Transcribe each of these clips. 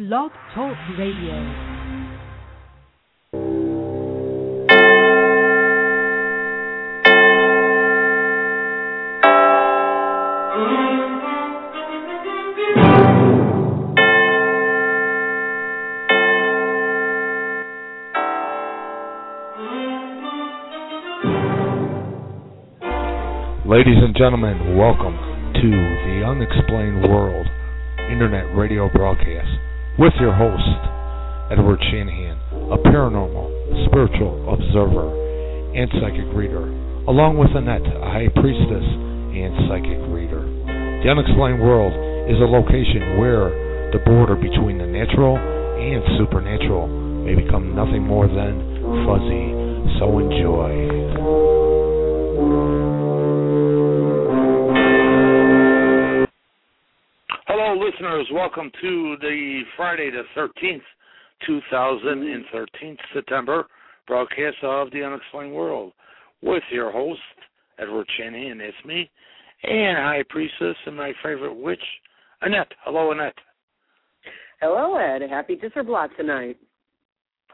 Blog Talk Radio. Ladies and gentlemen, welcome to the Unexplained World Internet Radio broadcast with your host, Edward Shanahan, a paranormal, spiritual observer, and psychic reader, along with Annette, a high priestess and psychic reader. The Unexplained World is a location where the border between the natural and supernatural may become nothing more than fuzzy. So enjoy. Listeners, welcome to the Friday the 13th, 2013, September broadcast of The Unexplained World with your host, Edward Shanahan, it's me, and High Priestess and my favorite witch, Annette. Hello, Annette. Hello, Ed. Happy Disserblatt tonight.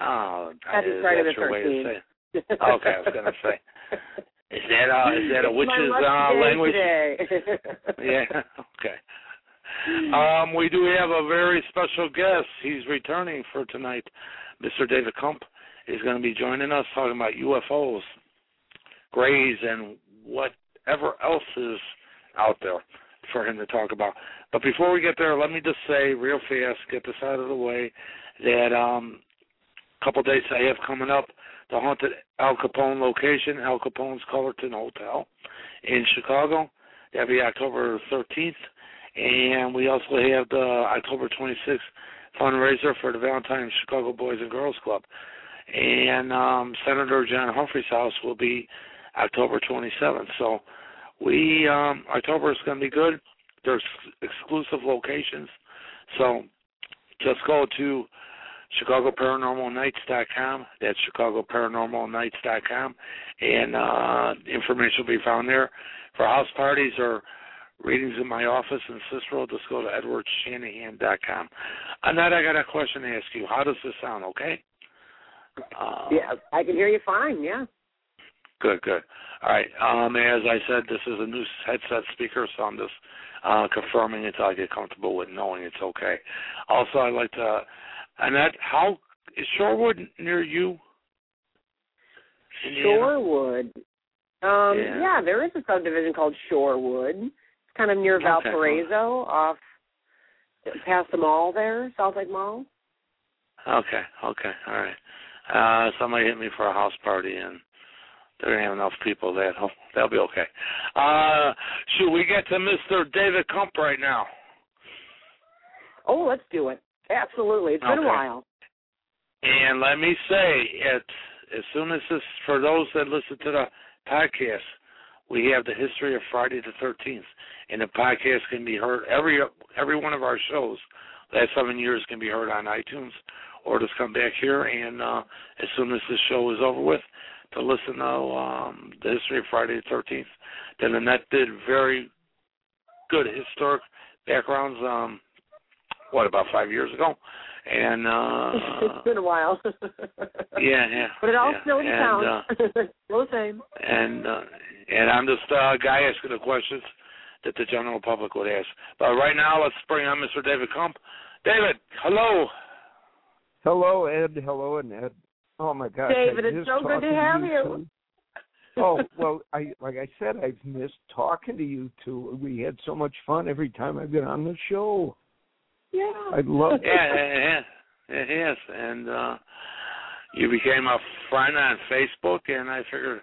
Oh, Happy is Friday that the your 13th. way to say it? Okay, I was going to say. Is that a, is that a witch's uh, language? Yeah, okay. Um, we do have a very special guest. He's returning for tonight. Mr. David Kump is going to be joining us talking about UFOs, grays, and whatever else is out there for him to talk about. But before we get there, let me just say real fast, get this out of the way, that um, a couple dates I have coming up, the haunted Al Capone location, Al Capone's Cullerton Hotel in Chicago. That'll be October 13th. And we also have the October 26th fundraiser for the Valentine Chicago Boys and Girls Club. And um, Senator John Humphrey's house will be October 27th. So we um, October is going to be good. There's exclusive locations. So just go to ChicagoParanormalNights.com. That's ChicagoParanormalNights.com, and uh, information will be found there for house parties or readings in my office in Cicero. Just go to EdwardShanahan.com. Annette, I got a question to ask you. How does this sound? Okay. Uh, yeah, I can hear you fine. Yeah. Good, good. All right. Um, as I said, this is a new headset speaker, so I'm just uh, confirming until I get comfortable with knowing it's okay. Also, I'd like to, Annette, how is Shorewood near you? Indiana? Shorewood. Um, Yeah. yeah. there is a subdivision called Shorewood. Kind of near Okay. Valparaiso, off past the mall there, South Lake Mall. Okay, okay, all right. Uh, somebody hit me for a house party, and they don't have enough people there. Oh, that'll be okay. Uh, should we get to Mr. David Kump right now? Oh, let's do it. Absolutely. It's been a while. And let me say, it as soon as this, for those that listen to the podcast, we have the history of Friday the Thirteenth, and the podcast can be heard every every one of our shows. Last seven years can be heard on iTunes, or just come back here and uh, as soon as this show is over with, to listen to um, the history of Friday the Thirteenth. Then Annette did very good historic backgrounds. Um, what about five years ago? And uh, it's been a while. yeah, yeah. But it all yeah. still and, counts. Uh, Still the same. and uh, and I'm just uh, a guy asking the questions that the general public would ask. But right now, let's bring on Mr. David Kump. David, hello. Hello, Ed. Hello, Ed. Oh my gosh, David, it's so good to talking have you. you. Oh well, I like I said, I've missed talking to you two. We had so much fun every time I've been on the show. Yeah. I love Yeah, yeah, yeah, it is. And uh, you became a friend on Facebook, and I figured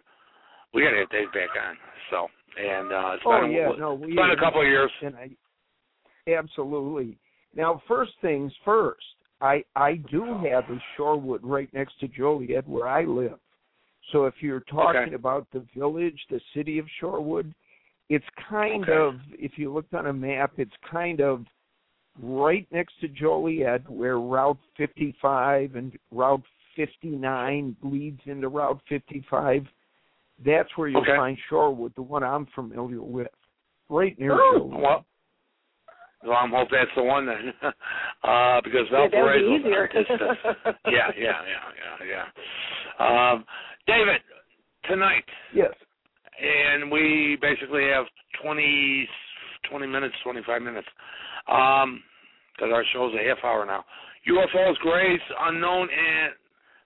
we got to get Dave back on. So, and uh, it's Oh been, a, yeah, it's no, we been a couple of years. and I absolutely. Now, first things first. I I do have a Shorewood right next to Joliet where I live. So if you're talking Okay. about the village, the city of Shorewood, it's kind Okay. of if you looked on a map, it's kind of right next to Joliet where Route 55 and Route 59 bleeds into Route 55. That's where you'll Okay. find Shorewood, the one I'm familiar with. Right near Oh. Joliet. Well, Well, I'm hope that's the one then, uh, because Yeah, that would be easier. is, uh, yeah, yeah, yeah, yeah, yeah. Um, David, tonight, Yes. and we basically have 20, 20 minutes, 25 minutes, because our show's a half hour now. UFOs, grays, unknown and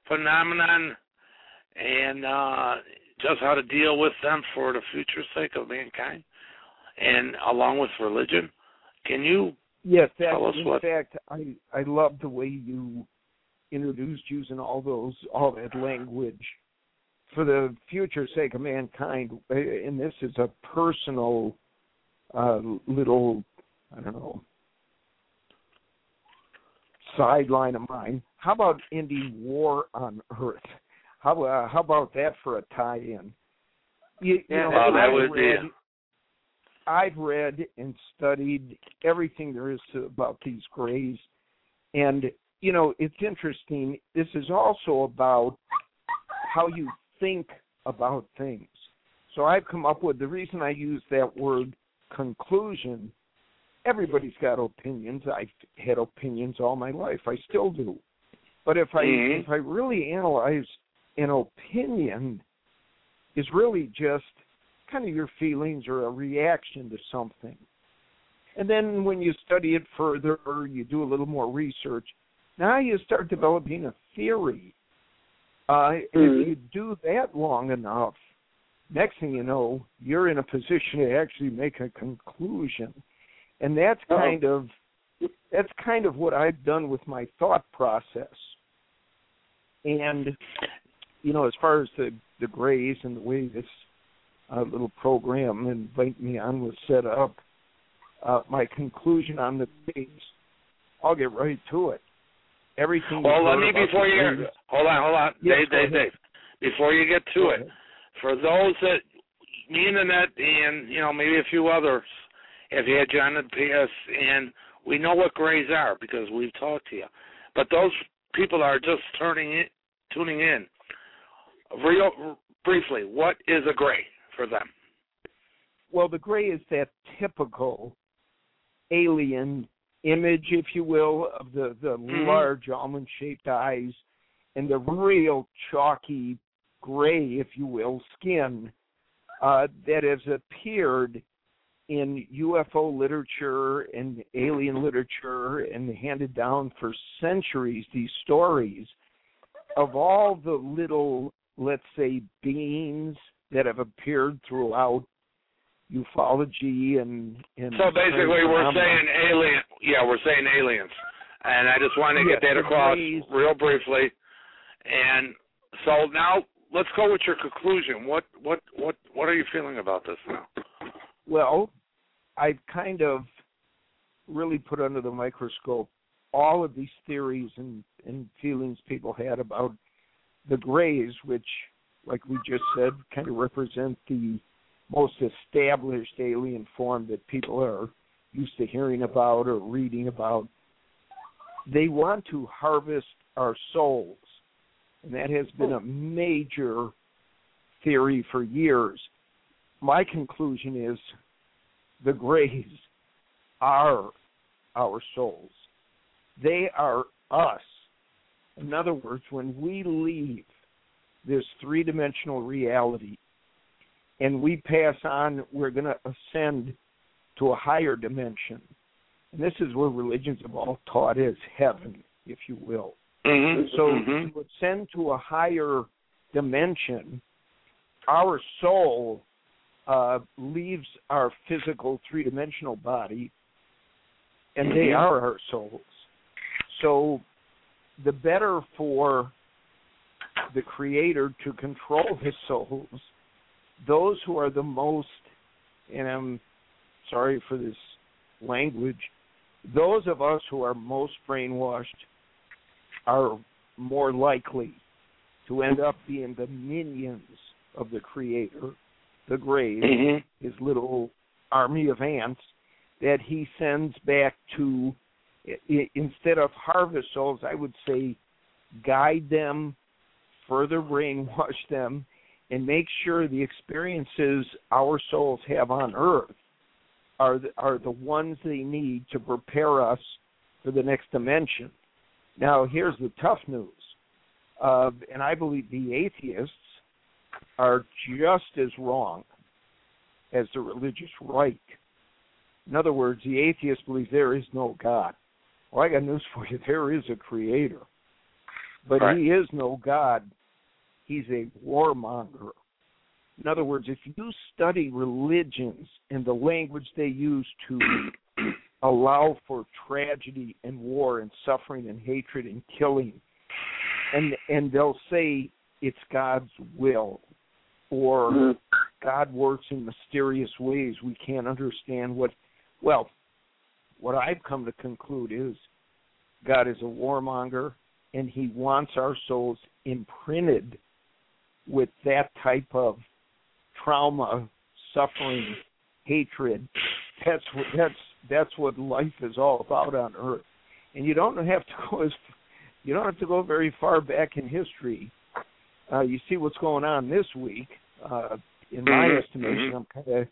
phenomenon, and uh, just how to deal with them for the future sake of mankind, and along with religion. Can you? Yes, that, Tell us what in what- fact, I I love the way you introduced using all those all that language for the future sake of mankind. And this is a personal uh, little I don't know sideline of mine. How about Indy War on Earth? How uh, how about that for a tie-in? You, you Yeah, know, Well, that I've would be- read, I've read and studied everything there is to, about these grays, and you know it's interesting. This is also about how you think about things. So I've come up with the reason I use that word conclusion. Everybody's got opinions. I've had opinions all my life. I still do. But if I Mhm. if I really analyze an opinion is really just kind of your feelings or a reaction to something. And then when you study it further or you do a little more research, now you start developing a theory. Uh, Mhm. If you do that long enough, next thing you know, you're in a position to actually make a conclusion. And that's Uh-oh. kind of that's kind of what I've done with my thought process. And you know, as far as the the grays and the way this uh, little program invite me on was set up, uh, my conclusion on the grays, I'll get right to it. Everything. Well, let me before you hold on, hold on, Yes, Dave, Dave. Dave. Before you get to it, for those that me and Annette and you know maybe a few others have had you on the PS, and we know what grays are because we've talked to you. But those people are just turning in, tuning in. Real briefly, what is a gray for them? Well, the gray is that typical alien image, if you will, of the the Mhm. large almond-shaped eyes and the real chalky gray, if you will, skin uh, that has appeared in UFO literature and alien literature and handed down for centuries. These stories of all the little, let's say, beings that have appeared throughout ufology and and So basically, we're saying alien. Yeah, we're saying aliens, and I just wanted to Yes, get that across grays. real briefly. And so now let's go with your conclusion. What what what what are you feeling about this now? Well, I've kind of really put under the microscope all of these theories and, and feelings people had about the grays, which, like we just said, kind of represent the most established alien form that people are used to hearing about or reading about. They want to harvest our souls, and that has been a major theory for years. My conclusion is the grays are our souls. They are us. In other words, when we leave this three dimensional reality and we pass on, we're going to ascend to a higher dimension. And this is where religions have all taught is heaven, if you will. Mm-hmm. So mm-hmm. to ascend to a higher dimension, our soul uh, leaves our physical three dimensional body, and they Mhm. are our souls. So the better for the Creator to control His souls, those who are the most, and I'm sorry for this language, those of us who are most brainwashed are more likely to end up being the minions of the creator, the grays, Mm-hmm. his little army of ants that he sends back to instead of harvest souls, I would say guide them, further brainwash them, and make sure the experiences our souls have on earth are the, are the ones they need to prepare us for the next dimension. Now, here's the tough news, uh, and I believe the atheists are just as wrong as the religious right. In other words, the atheists believe there is no God. Well, I got news for you: there is a creator, but Right. he is no God. He's a warmonger. In other words, if you study religions and the language they use to allow for tragedy and war and suffering and hatred and killing, and and they'll say it's God's will, or Mhm. God works in mysterious ways we can't understand what. Well, what I've come to conclude is God is a warmonger, and He wants our souls imprinted with that type of trauma, suffering, hatred. That's what that's that's what life is all about on Earth. And you don't have to go as you don't have to go very far back in history. Uh, you see what's going on this week. Uh, in my Mhm, estimation, I'm kind of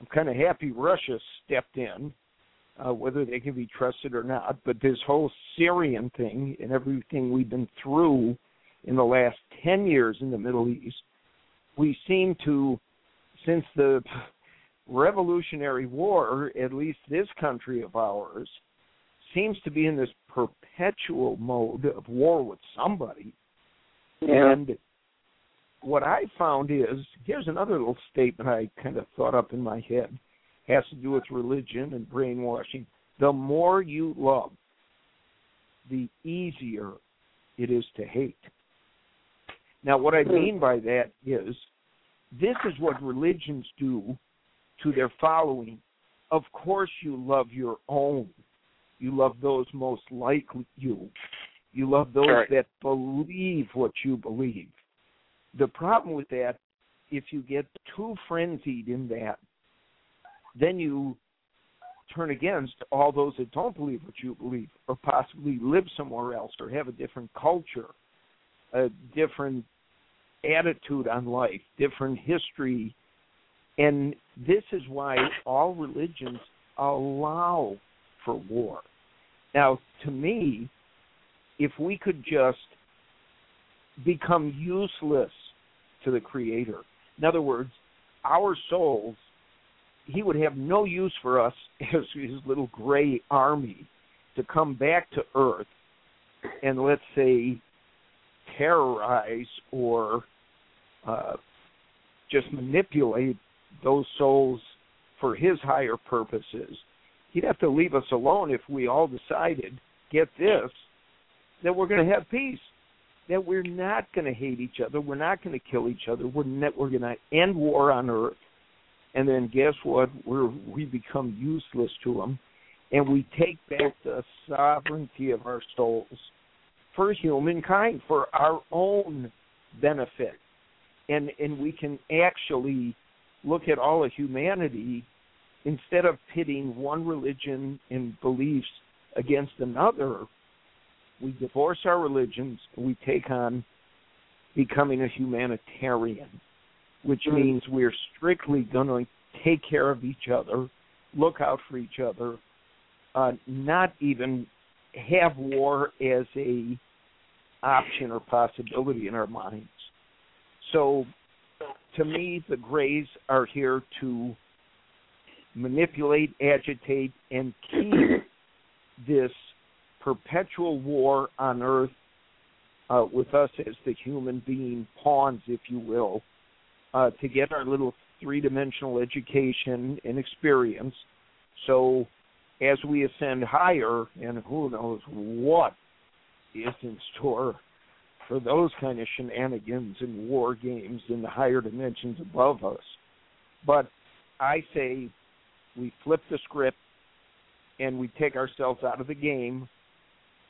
I'm kind of happy Russia stepped in, uh, whether they can be trusted or not. But this whole Syrian thing and everything we've been through in the last ten years in the Middle East, we seem to, since the Revolutionary War, at least this country of ours, seems to be in this perpetual mode of war with somebody. Yeah. And what I found is here's another little statement I kind of thought up in my head. Has to do with religion and brainwashing. The more you love, the easier it is to hate. Now, what I mean by that is this is what religions do to their following. Of course, you love your own. You love those most like you. You love those Right. that believe what you believe. The problem with that, if you get too frenzied in that, then you turn against all those that don't believe what you believe, or possibly live somewhere else, or have a different culture, a different attitude on life, different history. And this is why all religions allow for war. Now, to me, if we could just become useless to the Creator, in other words, our souls, He would have no use for us as His little gray army to come back to Earth and, let's say, terrorize or uh, just manipulate those souls for His higher purposes. He'd have to leave us alone if we all decided, get this, that we're going to have peace, that we're not going to hate each other, we're not going to kill each other, we're not, we're going to end war on earth, and then guess what? We're we become useless to them, and we take back the sovereignty of our souls for humankind, for our own benefit, and and we can actually look at all of humanity instead of pitting one religion and beliefs against another, we divorce our religions. We take on becoming a humanitarian, which Mm. means we're strictly going to take care of each other, look out for each other, uh, not even have war as a option or possibility in our minds. So, to me, the Greys are here to manipulate, agitate, and keep this perpetual war on Earth uh, with us as the human being pawns, if you will, uh, to get our little three dimensional education and experience. So, as we ascend higher, and who knows what is in store for those kind of shenanigans and war games in the higher dimensions above us. But I say we flip the script and we take ourselves out of the game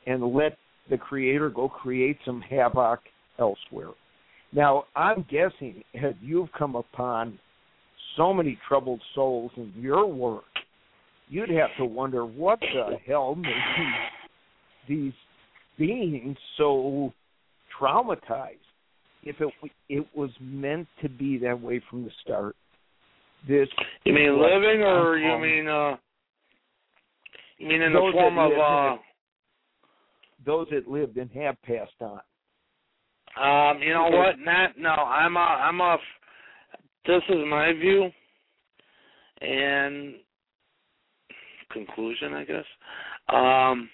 and let the creator go create some havoc elsewhere. Now, I'm guessing as you've come upon so many troubled souls in your work, you'd have to wonder what the hell made these, these beings so traumatized if it it was meant to be that way from the start. this. You mean living, or you mean uh? You mean in the form of uh? those that lived and have passed on? Um, you know what? Not no. I'm a. I'm a. This is my view, and conclusion, I guess. Um,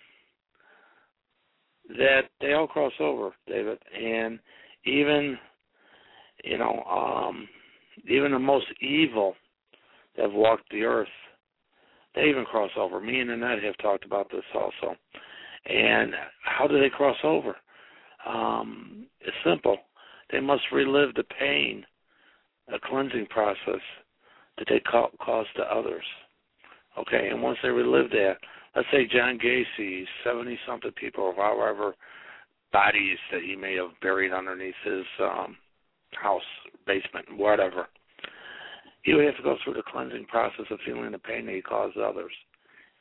that they all cross over, David, and even, you know, um, even the most evil that have walked the earth, they even cross over. Me and Annette have talked about this also. And how do they cross over? Um, it's simple. They must relive the pain, a cleansing process that they ca- caused to others. Okay, and once they relive that, let's say John Gacy, 70 something people, or however bodies that he may have buried underneath his um, house, basement, whatever, he would have to go through the cleansing process of feeling the pain that he caused others,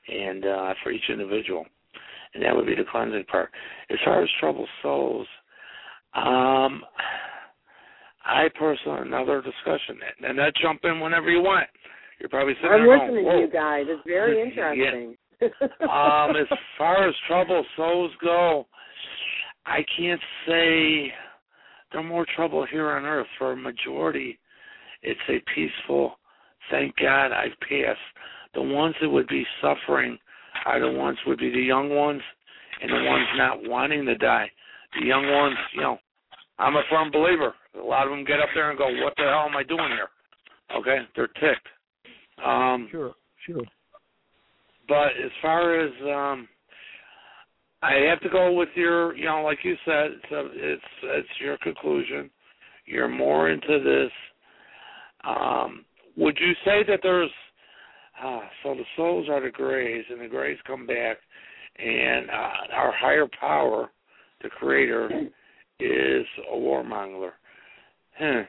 and uh, for each individual. And that would be the cleansing part. As far as troubled souls, um, I personally another discussion, and that jump in whenever you want. You're probably sitting I'm there listening going, to you guys. It's very Yeah. interesting. um, as far as troubled souls go, I can't say there are more trouble here on earth. For a majority, it's a peaceful. Thank God I've passed. The ones that would be suffering are the ones would be the young ones and the ones not wanting to die. The young ones, you know, I'm a firm believer. A lot of them get up there and go, "What the hell am I doing here?" Okay, they're ticked. Um, Sure, sure. but as far as um I have to go with your you know, like you said, it's a, it's it's your conclusion. You're more into this. Um would you say that there's uh so the souls are the grays and the grays come back and uh our higher power, the creator, is a warmonger. Huh.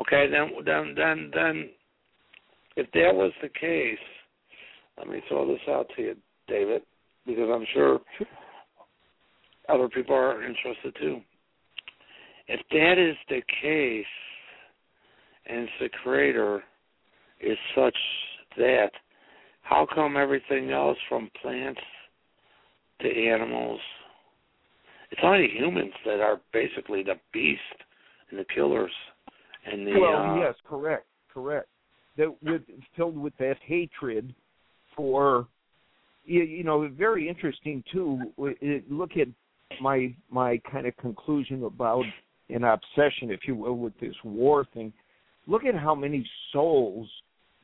Okay, then then then then if that was the case, let me throw this out to you, David, because I'm sure other people are interested too. If that is the case, and the creator is such that, how come everything else from plants to animals, it's only humans that are basically the beast and the killers and the well, uh, yes, correct, correct. That with filled with that hatred for, you, you know, very interesting too. it- Look at my my kind of conclusion about an obsession, if you will, with this war thing. Look at how many souls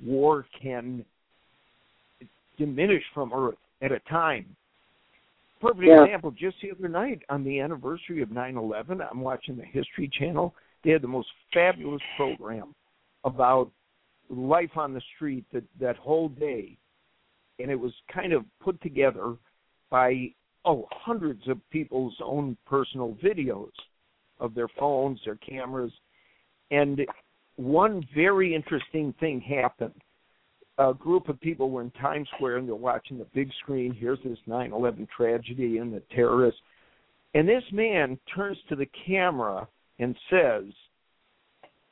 war can diminish from Earth at a time. Perfect Yeah. example. Just the other night, on the anniversary of 9/11, I'm watching the History Channel. They had the most fabulous program about life on the street that that whole day, and it was kind of put together by oh hundreds of people's own personal videos of their phones, their cameras, and one very interesting thing happened. A group of people were in Times Square and they're watching the big screen. Here's this 9/11 tragedy and the terrorists, and this man turns to the camera and says,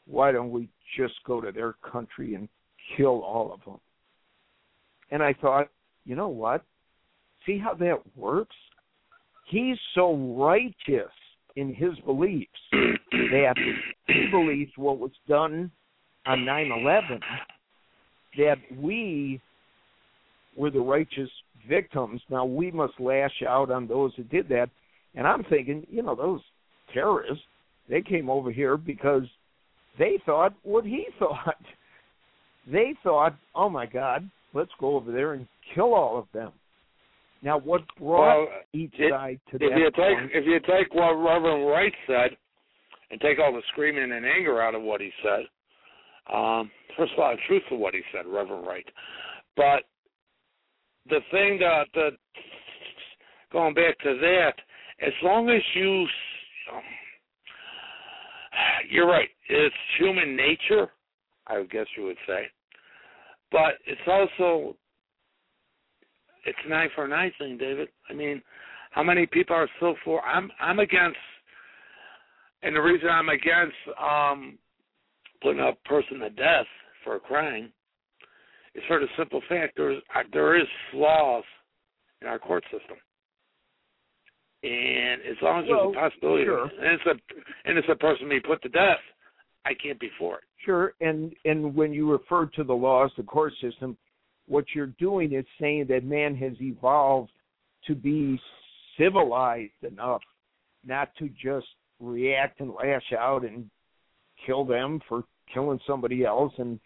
"Why don't we just go to their country and kill all of them?" And I thought, you know what? See how that works? He's so righteous in his beliefs that he believes what was done on 9/11 that we were the righteous victims. Now we must lash out on those who did that. And I'm thinking, you know, those terrorists, they came over here because they thought what he thought. They thought, oh my God, let's go over there and kill all of them. Now, what brought well, each it- side to if that you take point? if you take what Reverend Wright said and take all the screaming and anger out of what he said, um, there's a lot of truth to what he said, Reverend Wright. But the thing that the going back to that, as long as you, you're right, it's human nature, I guess you would say, but it's also it's an eye for an eye thing, David. I mean, how many people are still for? I'm I'm against, and the reason I'm against um putting a person to death for a crime is for the simple fact there's uh, there is flaws in our court system. And as long as Well, there's a possibility, sure. and it's a and it's a person being put to death, I can't be for it. Sure, and and when you refer to the laws, the court system, what you're doing is saying that man has evolved to be civilized enough not to just react and lash out and kill them for killing somebody else. And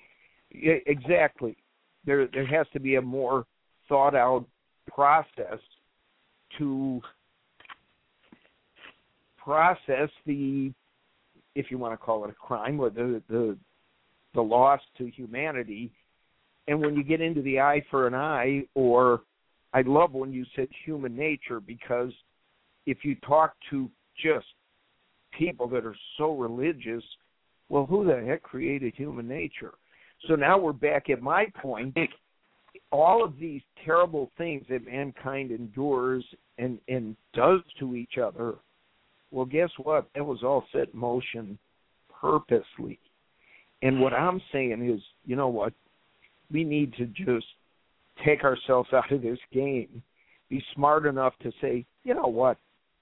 exactly, there there has to be a more thought out process to process the if you want to call it a crime or the the the loss to humanity and when you get into the eye for an eye or i love when you said human nature because if you talk to just people that are so religious well who the heck created human nature? So now we're back at my point. All of these terrible things that mankind endures and and does to each other well guess what? That was all set in motion purposely. And what i'm saying is you know what we need to just take ourselves out of this game. Be smart enough to say you know what?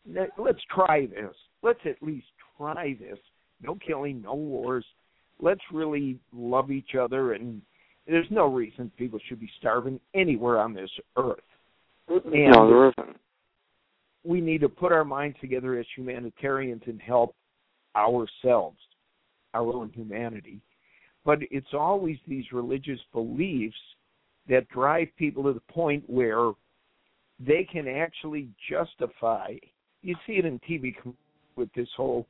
Let- let's try this. Let's at least try this. No killing no wars. Let's really love each other and there's no reason people should be starving anywhere on this earth. And- no, there isn't. we need to put our minds together as humanitarians and help ourselves, our own humanity. But it's always these religious beliefs that drive people to the point where they can actually justify. You see it in TV with this whole,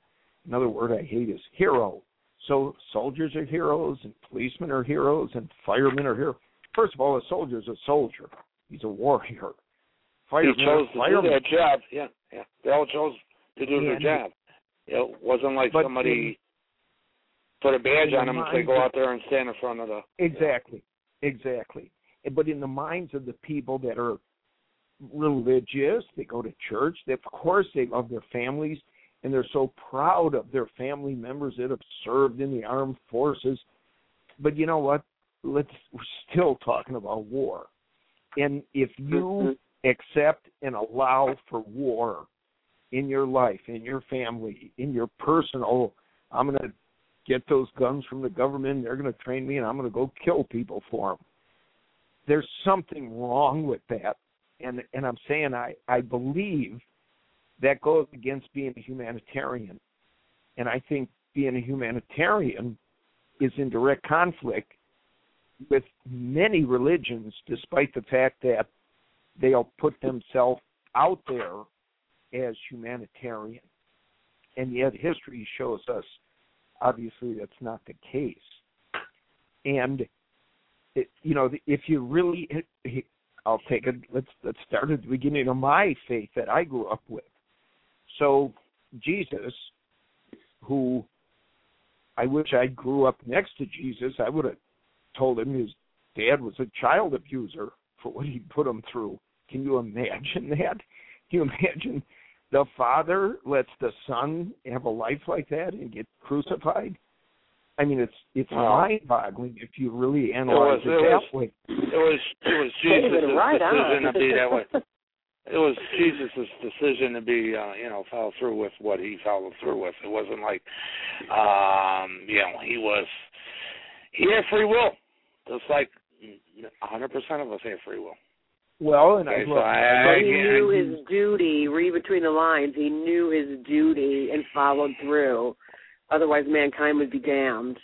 another word I hate is hero. So soldiers are heroes and policemen are heroes and firemen are heroes. First of all, a soldier's a soldier. He's a warrior. He Firemen are chose to do their job. Yeah, yeah. They all chose to do Yeah, their job. It wasn't like somebody put a badge on the them and say, "Go out there and stand in front of the." Exactly, exactly. But in the minds of the people that are religious, they go to church. They, of course, they love their families, and they're so proud of their family members that have served in the armed forces. But you know what? Let's we're still talking about war, and if you mm-hmm. accept and allow for war in your life, in your family, in your personal, I'm going to get those guns from the government. They're going to train me, and I'm going to go kill people for them. There's something wrong with that, and and I'm saying I I believe that goes against being a humanitarian, and I think being a humanitarian is in direct conflict with many religions, despite the fact that they'll put themselves out there as humanitarian, and yet history shows us obviously that's not the case. And it, you know, if you really, I'll take it. Let's let's start at the beginning of my faith that I grew up with. So Jesus, who I wish I grew up next to Jesus, I would have told him his dad was a child abuser for what he put him through. Can you imagine that? Can you imagine the father lets the son have a life like that and get crucified? I mean, it's it's Wow. mind-boggling if you really analyze was- it, it that was- way. It was it was Jesus' right decision on. to be that way. It was Jesus' decision to be, uh, you know, follow through with what he followed through with. It wasn't like, um, you know, he was. He had free will, just like a hundred percent of us have free will. Well, and I, Okay, so look, I- But he I- knew his duty. Read between the lines. He knew his duty and followed through. Otherwise, mankind would be damned.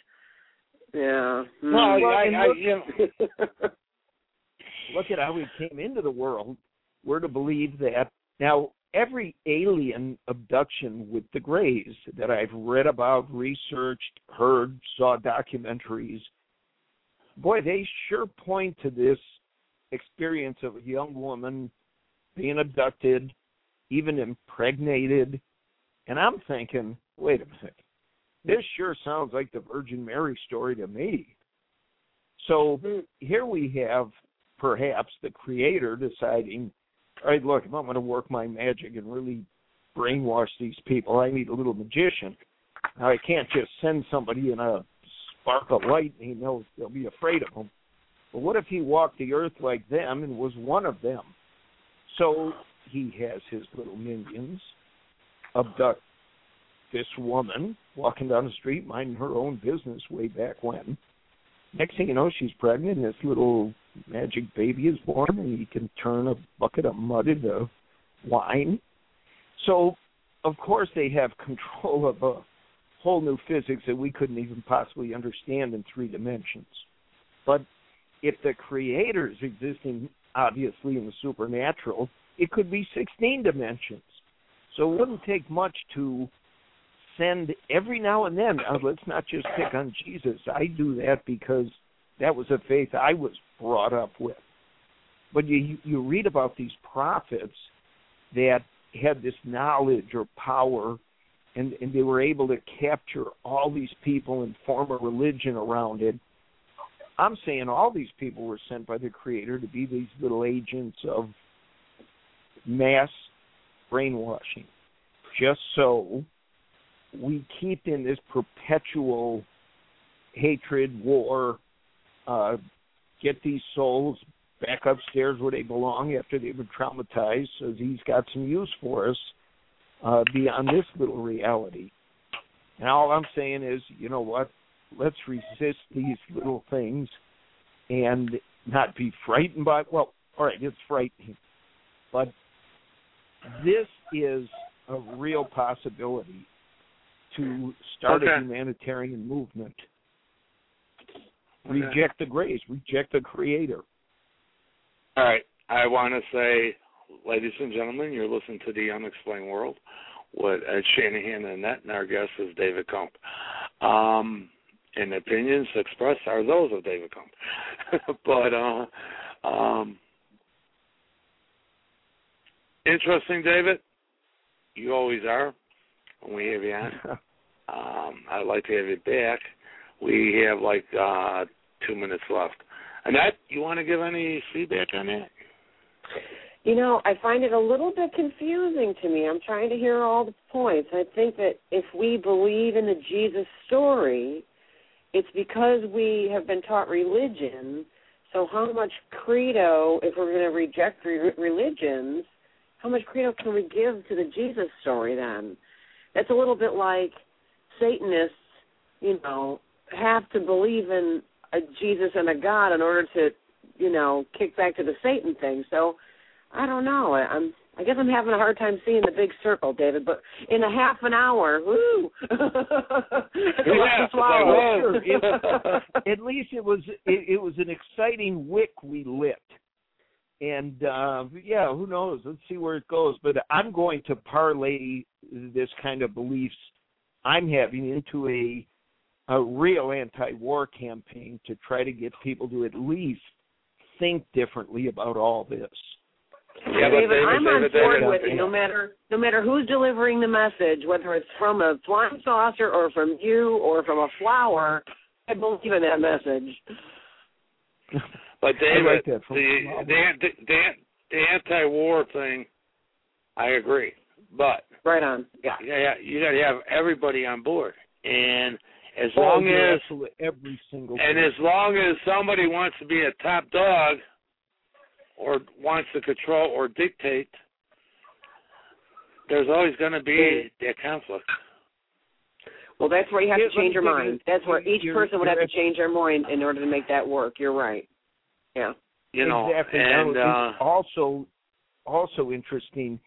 Yeah. Well, Hmm. I, I, look- you know, look at how we came into the world. We're to believe that now every alien abduction with the Greys that I've read about, researched, heard, saw documentaries, boy, they sure point to this experience of a young woman being abducted, even impregnated. And I'm thinking, wait a minute, this sure sounds like the Virgin Mary story to me. So mm-hmm. here we have perhaps the creator deciding, all right, look, if I'm going to work my magic and really brainwash these people, I need a little magician. Now, I can't just send somebody in a spark of light and he knows they'll be afraid of him. But what if he walked the earth like them and was one of them? So he has his little minions abduct this woman walking down the street minding her own business way back when. Next thing you know, she's pregnant and this little magic baby is born and he can turn a bucket of mud into wine. So of course they have control of a whole new physics that we couldn't even possibly understand in three dimensions. But if the creator's existing obviously in the supernatural, it could be 16 dimensions. So it wouldn't take much to send every now and then. Uh, let's not just pick on Jesus. I do that because that was a faith I was brought up with. But you you read about these prophets that had this knowledge or power and, and they were able to capture all these people and form a religion around it. I'm saying all these people were sent by the Creator to be these little agents of mass brainwashing, just so we keep in this perpetual hatred, war, uh, get these souls back upstairs where they belong after they've been traumatized, so he's got some use for us uh, beyond this little reality. And all I'm saying is, you know what? Let's resist these little things and not be frightened by. Well, all right, it's frightening, but this is a real possibility to start Okay. a humanitarian movement. Okay. Reject the grays, reject the creator. All right. I want to say, ladies and gentlemen, you're listening to The Unexplained World with Ed Shanahan and Annette, and our guest is David Kump. Um, and the opinions expressed are those of David Kump. but, uh, um, interesting, David. You always are when we have you on. Um, I'd like to have you back. We have like uh, two minutes left. Annette, you want to give any feedback on that? You know, I find it a little bit confusing to me. I'm trying to hear all the points. I think that if we believe in the Jesus story, it's because we have been taught religion. So, how much credo, if we're going to reject re- religions, how much credo can we give to the Jesus story then? That's a little bit like Satanists, you know, have to believe in a Jesus and a God in order to, you know, kick back to the Satan thing. So, I don't know. I'm I guess I'm having a hard time seeing the big circle, David. But in a half an hour, woo! That's a lot Yeah, to swallow. it's like, At least it was it, it was an exciting wick we lit. And uh yeah, who knows? Let's see where it goes. But I'm going to parlay this kind of beliefs I'm having into a a real anti-war campaign to try to get people to at least think differently about all this. Yeah, David, David, I'm on David, board David, with it. No matter no matter who's delivering the message, whether it's from a flying saucer or from you or from a flower, I believe in that message. But I David, like that the, the the the the anti-war thing, I agree. But Right on. Yeah. yeah, yeah, you got to have everybody on board, and as Oh, long yeah, as absolutely. every single and person. as long as somebody wants to be a top dog or wants to control or dictate, there's always going to be that conflict. Well, that's where you have Yeah, to change your me you, mind. That's where each person would have to change their mind in order to make that work. You're right. Yeah. You know, exactly. and uh, also also interesting.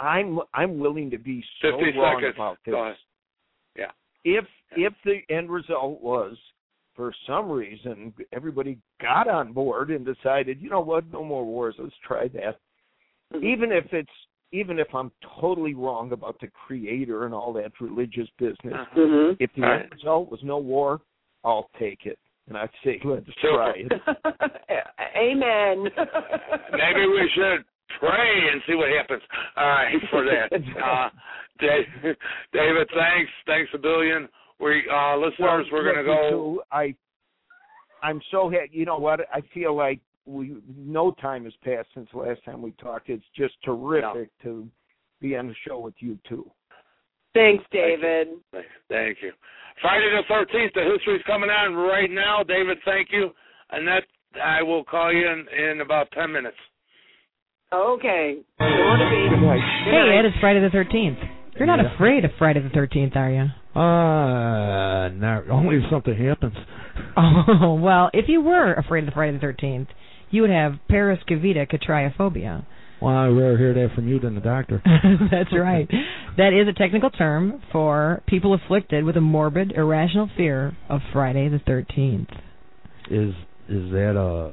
I'm I'm willing to be so 50 wrong seconds. about this. Go ahead. Yeah. If if the end result was for some reason everybody got on board and decided, you know what, no more wars, let's try that. Mhm. Even if it's even if I'm totally wrong about the creator and all that religious business, uh, Mhm. if the All end right. result was no war, I'll take it. And I'd say, let's try it. Amen. maybe we should pray and see what happens. All right, for that. Uh, Dave, David, thanks. Thanks a billion. We uh, listeners, we're going to go. too, I, I'm so happy. You know what? I feel like we no time has passed since the last time we talked. It's just terrific to be on the show with you too. Thanks, Thank you. David. Thank you. Friday the 13th, the history's coming on right now. David, thank you. Annette, I will call you in, in about ten minutes. Okay. You want. Good night. Hey, Ed, it's Friday the 13th. You're not Yeah. afraid of Friday the 13th, are you? Uh, not only if something happens. Oh, well, if you were afraid of the Friday the 13th, you would have paraskevidekatriaphobia. Well, I'd rather hear that from you than the doctor. That's right. That is a technical term for people afflicted with a morbid, irrational fear of Friday the 13th. Is is that a?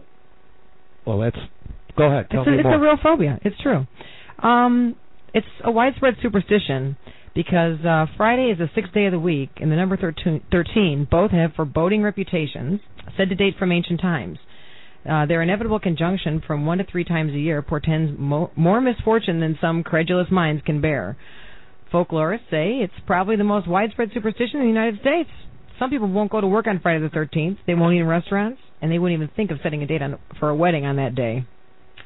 Well, that's. Go ahead. Tell It's a, me it's more. a real phobia. It's true. Um, it's a widespread superstition because uh, Friday is the sixth day of the week, and the number 13, 13 both have foreboding reputations, said to date from ancient times. Uh, their inevitable conjunction from one to three times a year portends mo- more misfortune than some credulous minds can bear. Folklorists say it's probably the most widespread superstition in the United States. Some people won't go to work on Friday the 13th. They won't eat in restaurants, and they wouldn't even think of setting a date on for a wedding on that day.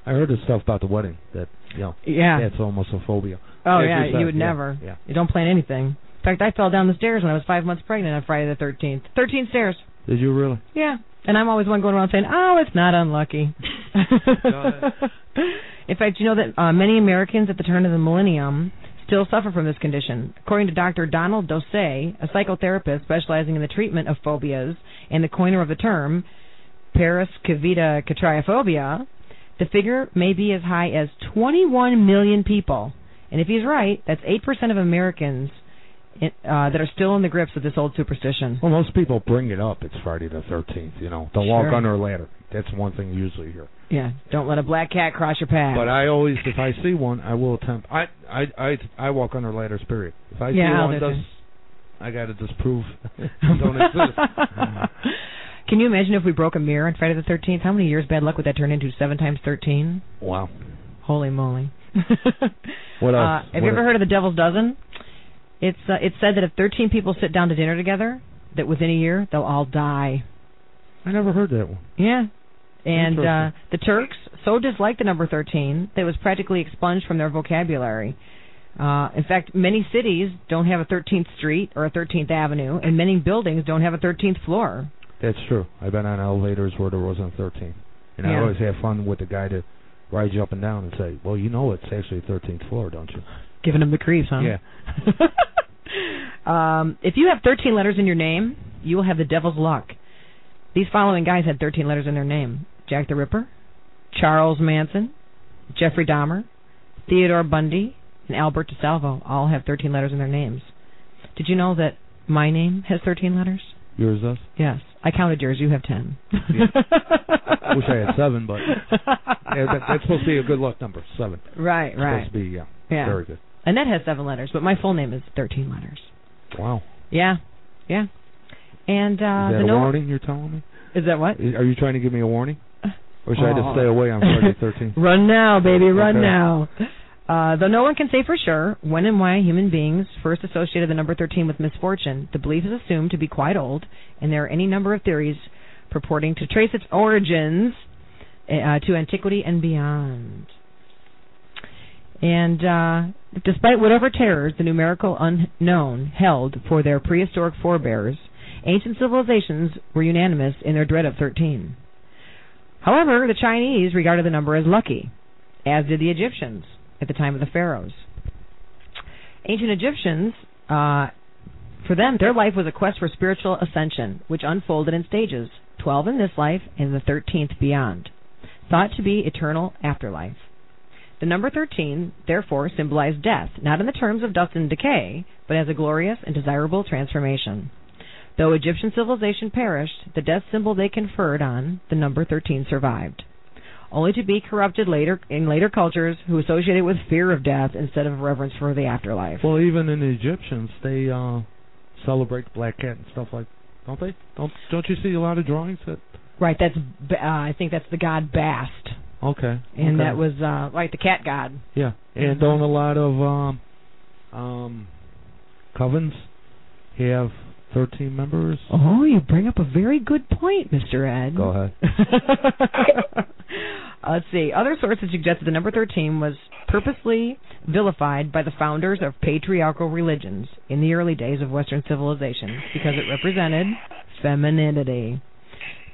I heard this stuff about the wedding. That you know, Yeah. that's almost a phobia. Oh yeah, you you would yeah, never. yeah. You don't plan anything. In fact, I fell down the stairs when I was five months pregnant on Friday the thirteenth. Thirteen stairs. Did you really? Yeah. And I'm always one going around saying, "Oh, it's not unlucky." In fact, you know that uh, many Americans at the turn of the millennium still suffer from this condition. According to Dr. Donald Dossey, a psychotherapist specializing in the treatment of phobias and the coiner of the term paraskevidekatriaphobia, the figure may be as high as 21 million people. And if he's right, that's 8% of Americans uh, that are still in the grips of this old superstition. Well, most people bring it up. It's Friday the thirteenth. You know, don't walk Sure. under a ladder. That's one thing you usually hear. Yeah, don't let a black cat cross your path. But I always, if I see one, I will attempt. I I I I walk under ladders. Period. If I see I'll one, do does. I got to disprove it don't exist. Can you imagine if we broke a mirror on Friday the 13th? How many years bad luck would that turn into? Seven times 13? Wow. Holy moly. What Uh, else? have you What- ever heard of the Devil's Dozen? It's uh, it's said that if 13 people sit down to dinner together, that within a year they'll all die. I never heard that one. Yeah. And uh, the Turks so disliked the number 13 that it was practically expunged from their vocabulary. Uh, in fact, many cities don't have a 13th street or a 13th avenue, and many buildings don't have a 13th floor. That's true. I've been on elevators where there wasn't 13, and I always have fun with the guy to ride you up and down and say, "Well, you know it's actually 13th floor, don't you?" Giving them the creeps, huh? Yeah. um, if you have 13 letters in your name, you will have the devil's luck. These following guys had 13 letters in their name Jack the Ripper, Charles Manson, Jeffrey Dahmer, Theodore Bundy, and Albert DeSalvo all have 13 letters in their names. Did you know that my name has 13 letters? Yours does. Yes. I counted yours. You have 10. Wish I had seven, but yeah, that, that's supposed to be a good luck number. Seven. Right, It's right. Supposed to be yeah. Yeah. Very good. Annette has seven letters, but my full name is 13 letters. Wow. Yeah. Yeah. And uh Is that the a no warning you're telling me? Is that what? Are you trying to give me a warning? Or should I Oh. just stay away on Friday 13? Run now, baby, run Okay. now. Uh, though no one can say for sure when and why human beings first associated the number 13 with misfortune, the belief is assumed to be quite old, and there are any number of theories purporting to trace its origins uh, to antiquity and beyond. And uh, despite whatever terrors the numerical unknown held for their prehistoric forebears, ancient civilizations were unanimous in their dread of 13. However, the Chinese regarded the number as lucky, as did the Egyptians at the time of the pharaohs. Ancient Egyptians, uh, for them, their life was a quest for spiritual ascension, which unfolded in stages, 12 in this life and the 13th beyond, thought to be eternal afterlife. The number 13, therefore, symbolized death, not in the terms of dust and decay, but as a glorious and desirable transformation. Though Egyptian civilization perished, the death symbol they conferred on, the number 13, survived, only to be corrupted later in later cultures who associated it with fear of death instead of reverence for the afterlife. Well, even in the Egyptians, they uh celebrate black cat and stuff like, don't they? Don't don't you see a lot of drawings that? right, that's uh, I think that's the god Bast, Okay. and okay. that was uh right the cat god. yeah. And Mhm. don't a lot of um um covens have 13 members? Oh, you bring up a very good point, Mr. Ed. Go ahead. Let's see. Other sources suggest that the number 13 was purposely vilified by the founders of patriarchal religions in the early days of Western civilization because it represented femininity.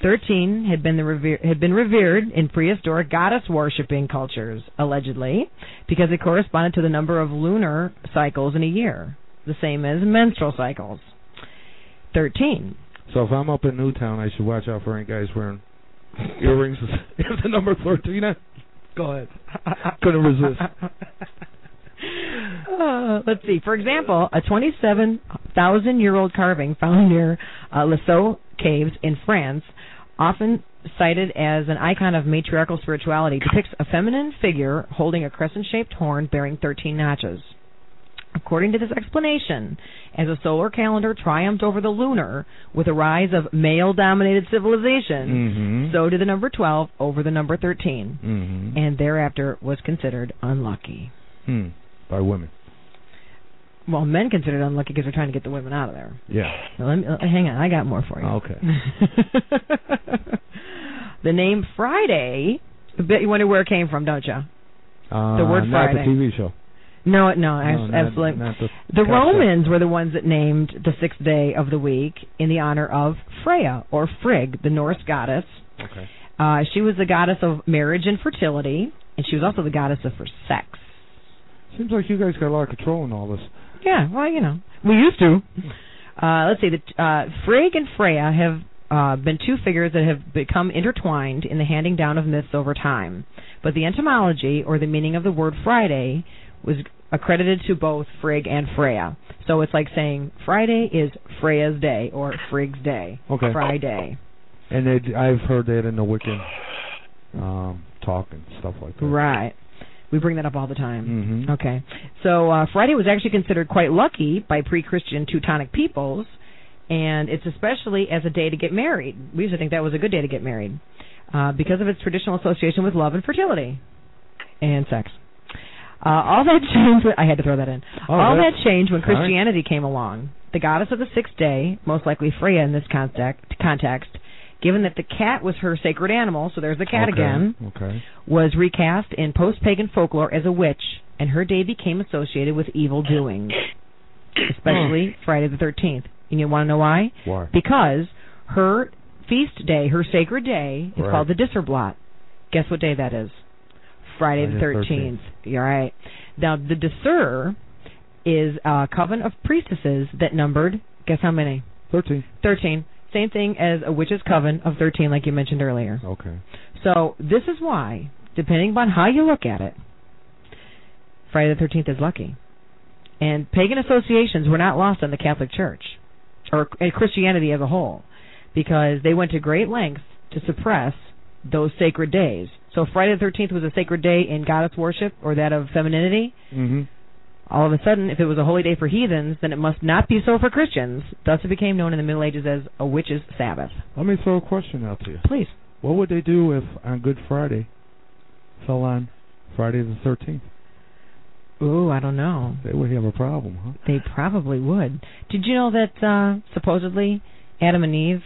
Thirteen had been the rever- had been revered in prehistoric goddess worshipping cultures, allegedly, because it corresponded to the number of lunar cycles in a year, the same as menstrual cycles. Thirteen. So if I'm up in Newtown, I should watch out for any guys wearing earrings. Is the number thirteen? Go ahead. Couldn't resist. Uh, let's see. For example, a 27,000-year-old carving found near uh, Lascaux caves in France, often cited as an icon of matriarchal spirituality, depicts a feminine figure holding a crescent-shaped horn bearing 13 notches. According to this explanation, as the solar calendar triumphed over the lunar with the rise of male-dominated civilization, Mm-hmm. so did the number 12 over the number 13, Mm-hmm. and thereafter was considered unlucky. Hmm. By women. Well, men considered unlucky because they're trying to get the women out of there. Yeah. Now, let me, uh, hang on, I got more for you. Okay. the name Friday. I bet you wonder where it came from, don't you? Uh, The word Friday. not the TV show. No, no, No, not- absolutely. not the the. Romans were the ones that named the sixth day of the week in the honor of Freya or Frigg, the Norse goddess. Okay. Uh, she was the goddess of marriage and fertility, and she was also the goddess of for sex. Seems like you guys got a lot of control in all this. Yeah, well, you know, we used to. Uh, let's see, the uh, Frigg and Freya have uh, been two figures that have become intertwined in the handing down of myths over time. But the etymology or the meaning of the word Friday was accredited to both Frigg and Freya. So it's like saying Friday is Freya's day or Frigg's day. Okay. Friday. And they, I've heard that in the Wiccan um, talk and stuff like that. Right. We bring that up all the time. Mm-hmm. Okay. So uh, Friday was actually considered quite lucky by pre-Christian Teutonic peoples, and it's especially as a day to get married. We used to think that was a good day to get married uh, because of its traditional association with love and fertility and sex. Uh, all that changed. When, I had to throw that in. Oh, all that changed when. Christianity came along. The goddess of the sixth day, most likely Freya in this context, context, given that the cat was her sacred animal, so there's the cat okay. again, Okay. was recast in post-pagan folklore as a witch, and her day became associated with evil doings, especially Friday the 13th. And you want to know why? Why? Because her feast day, her sacred day, is Right. called the Disserblot. Guess what day that is? Friday the Friday the 13th. You're. Now, the Disser is a coven of priestesses that numbered, guess how many? Thirteen. 13. Same thing as a witch's coven of 13, like you mentioned earlier. Okay. So this is why, depending upon how you look at it, Friday the Thirteenth is lucky. And pagan associations were not lost on the Catholic Church or Christianity as a whole, because they went to great lengths to suppress those sacred days. So Friday the Thirteenth was a sacred day in goddess worship or that of femininity. Mm-hmm. All of a sudden, if it was a holy day for heathens, then it must not be so for Christians. Thus, it became known in the Middle Ages as a witch's Sabbath. Let me throw a question out to you. Please. What would they do if on Good Friday fell on Friday the thirteenth? Ooh, I don't know. They would have a problem, huh? They probably would. Did you know that uh supposedly Adam and Eve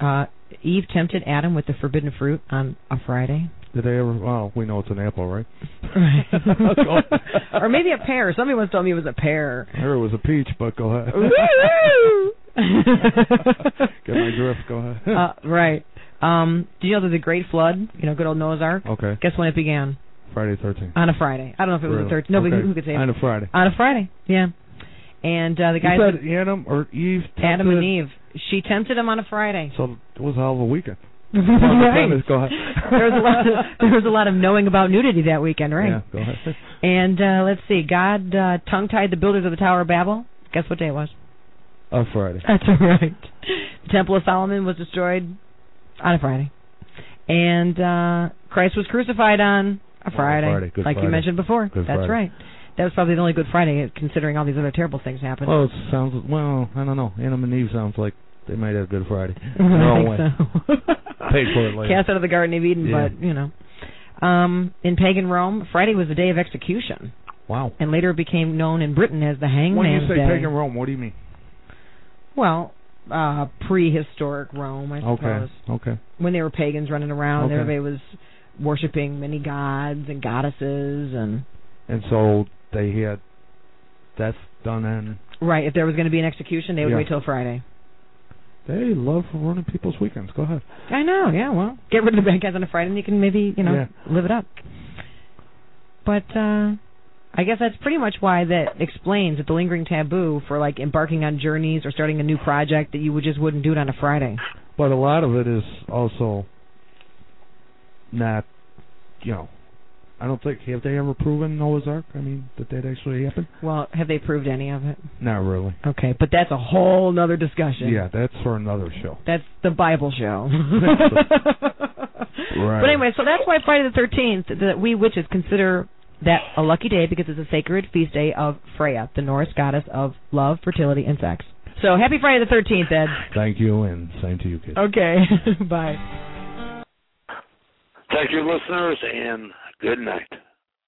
uh Eve tempted Adam with the forbidden fruit on a Friday? Did they ever? Well, we know it's an apple, right? or maybe a pear. Somebody once told me it was a pear. I heard it was a peach, but go ahead. Get my drift. Go ahead. uh, right. Um, do you know there's a great flood? You know, good old Noah's Ark. okay. Guess when it began? Friday thirteenth. On a Friday. I don't know if it was Really? a 13th. Nobody okay. who could say it. on a Friday. On a Friday. Yeah. And uh, the guys, you said Adam or Eve. Adam and Eve, she tempted him on a Friday. So it was a hell of a weekend. right. There was a lot. Of, there was a lot of knowing about nudity that weekend, right? Yeah. Go ahead. And uh let's see, God uh, tongue-tied the builders of the Tower of Babel. Guess what day it was? On Friday. That's right. The Temple of Solomon was destroyed on a Friday, and uh Christ was crucified on a Friday, Friday. Good like you mentioned before. Good That's Friday. right. That was probably the only Good Friday, considering all these other terrible things happened. Well, it sounds. Well, I don't know. Adam and Eve sounds like they might have Good Friday. I way. so. Paid for it later. Cast out of the Garden of Eden, Yeah. but you know. Um, in pagan Rome, Friday was the day of execution, Wow. and later it became known in Britain as the Hangman's Day. When you say Day. pagan Rome, what do you mean? Well, uh, prehistoric Rome, I suppose. Okay. Okay. When they were pagans running around, Okay. everybody was worshiping many gods and goddesses, and And so they had that's done in. right. If there was going to be an execution, they would Yeah. wait till Friday. They love ruining people's weekends. Go ahead. I know. Yeah. Well, get rid of the bad guys on a Friday, and you can maybe you know Yeah. live it up. But uh I guess that's pretty much why that explains that the lingering taboo for like embarking on journeys or starting a new project that you would just wouldn't do it on a Friday. But a lot of it is also not, you know, I don't think have they ever proven Noah's Ark? I mean, that that actually happened? Well, have they proved any of it? Not really. Okay, but that's a whole nother discussion. Yeah, that's for another show. That's the Bible show. Right. But anyway, so that's why Friday the 13th, that we witches consider that a lucky day because it's a sacred feast day of Freya, the Norse goddess of love, fertility, and sex. So happy Friday the 13th, Ed. Thank you, and same to you, kids. Okay, bye. Thank you, listeners, and good night.